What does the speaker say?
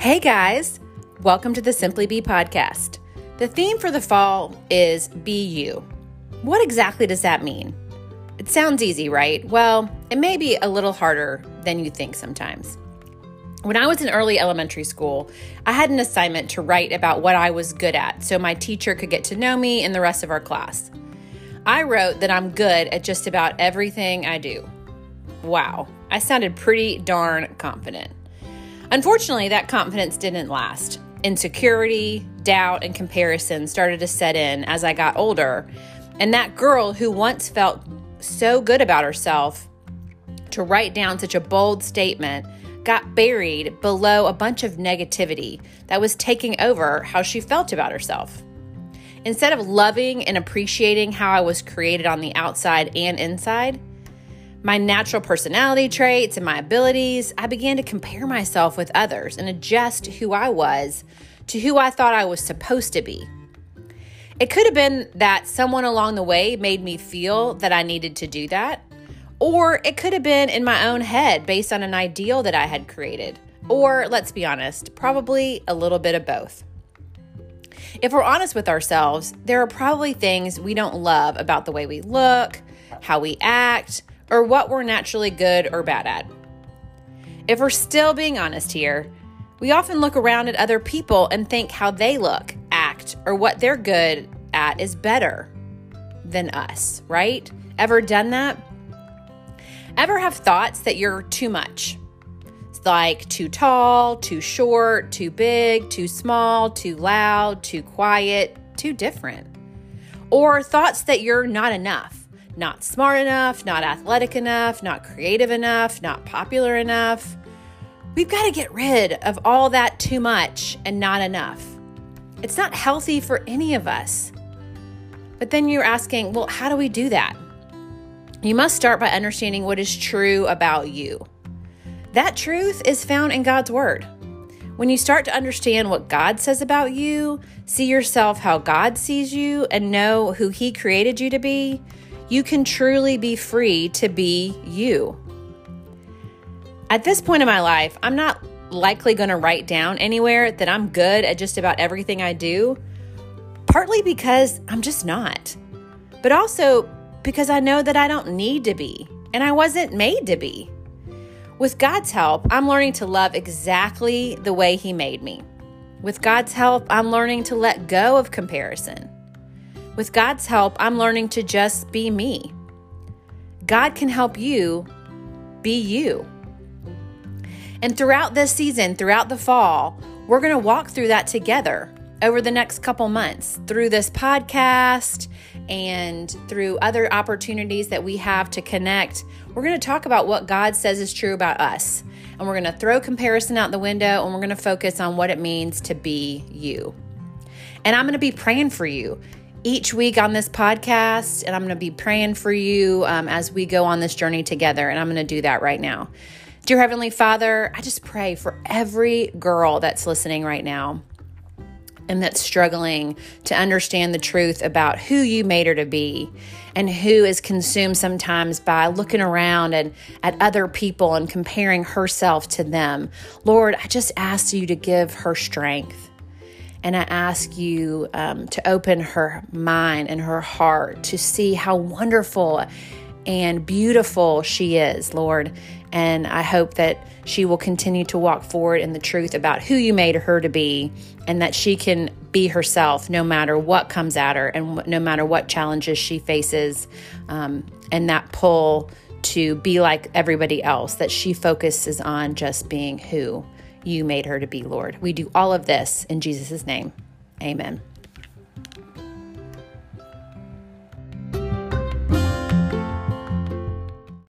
Hey guys, welcome to the Simply Be podcast. The theme for the fall is Be You. What exactly does that mean? It sounds easy, right? Well, it may be a little harder than you think sometimes. When I was in early elementary school, I had an assignment to write about what I was good at so my teacher could get to know me and the rest of our class. I wrote that I'm good at just about everything I do. Wow, I sounded pretty darn confident. Unfortunately, that confidence didn't last. Insecurity, doubt, and comparison started to set in as I got older. And that girl who once felt so good about herself to write down such a bold statement got buried below a bunch of negativity that was taking over how she felt about herself. Instead of loving and appreciating how I was created on the outside and inside, my natural personality traits and my abilities, I began to compare myself with others and adjust who I was to who I thought I was supposed to be. It could have been that someone along the way made me feel that I needed to do that, or it could have been in my own head based on an ideal that I had created, or let's be honest, probably a little bit of both. If we're honest with ourselves, there are probably things we don't love about the way we look, how we act, or what we're naturally good or bad at. If we're still being honest here, we often look around at other people and think how they look, act, or what they're good at is better than us, right? Ever done that? Ever have thoughts that you're too much? It's like too tall, too short, too big, too small, too loud, too quiet, too different. Or thoughts that you're not enough not smart enough, not athletic enough, not creative enough, not popular enough. We've got to get rid of all that too much and not enough. It's not healthy for any of us. But then you're asking, well, how do we do that? You must start by understanding what is true about you. That truth is found in God's Word. When you start to understand what God says about you, see yourself how God sees you, and know who He created you to be, you can truly be free to be you. At this point in my life, I'm not likely going to write down anywhere that I'm good at just about everything I do, partly because I'm just not, but also because I know that I don't need to be and I wasn't made to be. With God's help, I'm learning to love exactly the way He made me. With God's help, I'm learning to let go of comparison. With God's help, I'm learning to just be me. God can help you be you. And throughout this season, throughout the fall, we're going to walk through that together over the next couple months through this podcast and through other opportunities that we have to connect. We're going to talk about what God says is true about us. And we're going to throw comparison out the window and we're going to focus on what it means to be you. And I'm going to be praying for you each week on this podcast, and I'm going to be praying for you um, as we go on this journey together. And I'm going to do that right now. Dear Heavenly Father, I just pray for every girl that's listening right now and that's struggling to understand the truth about who you made her to be and who is consumed sometimes by looking around and at other people and comparing herself to them. Lord, I just ask you to give her strength. And I ask you um, to open her mind and her heart to see how wonderful and beautiful she is, Lord. And I hope that she will continue to walk forward in the truth about who you made her to be and that she can be herself no matter what comes at her and no matter what challenges she faces. Um, and that pull to be like everybody else, that she focuses on just being who you made her to be, Lord. We do all of this in Jesus' name. Amen.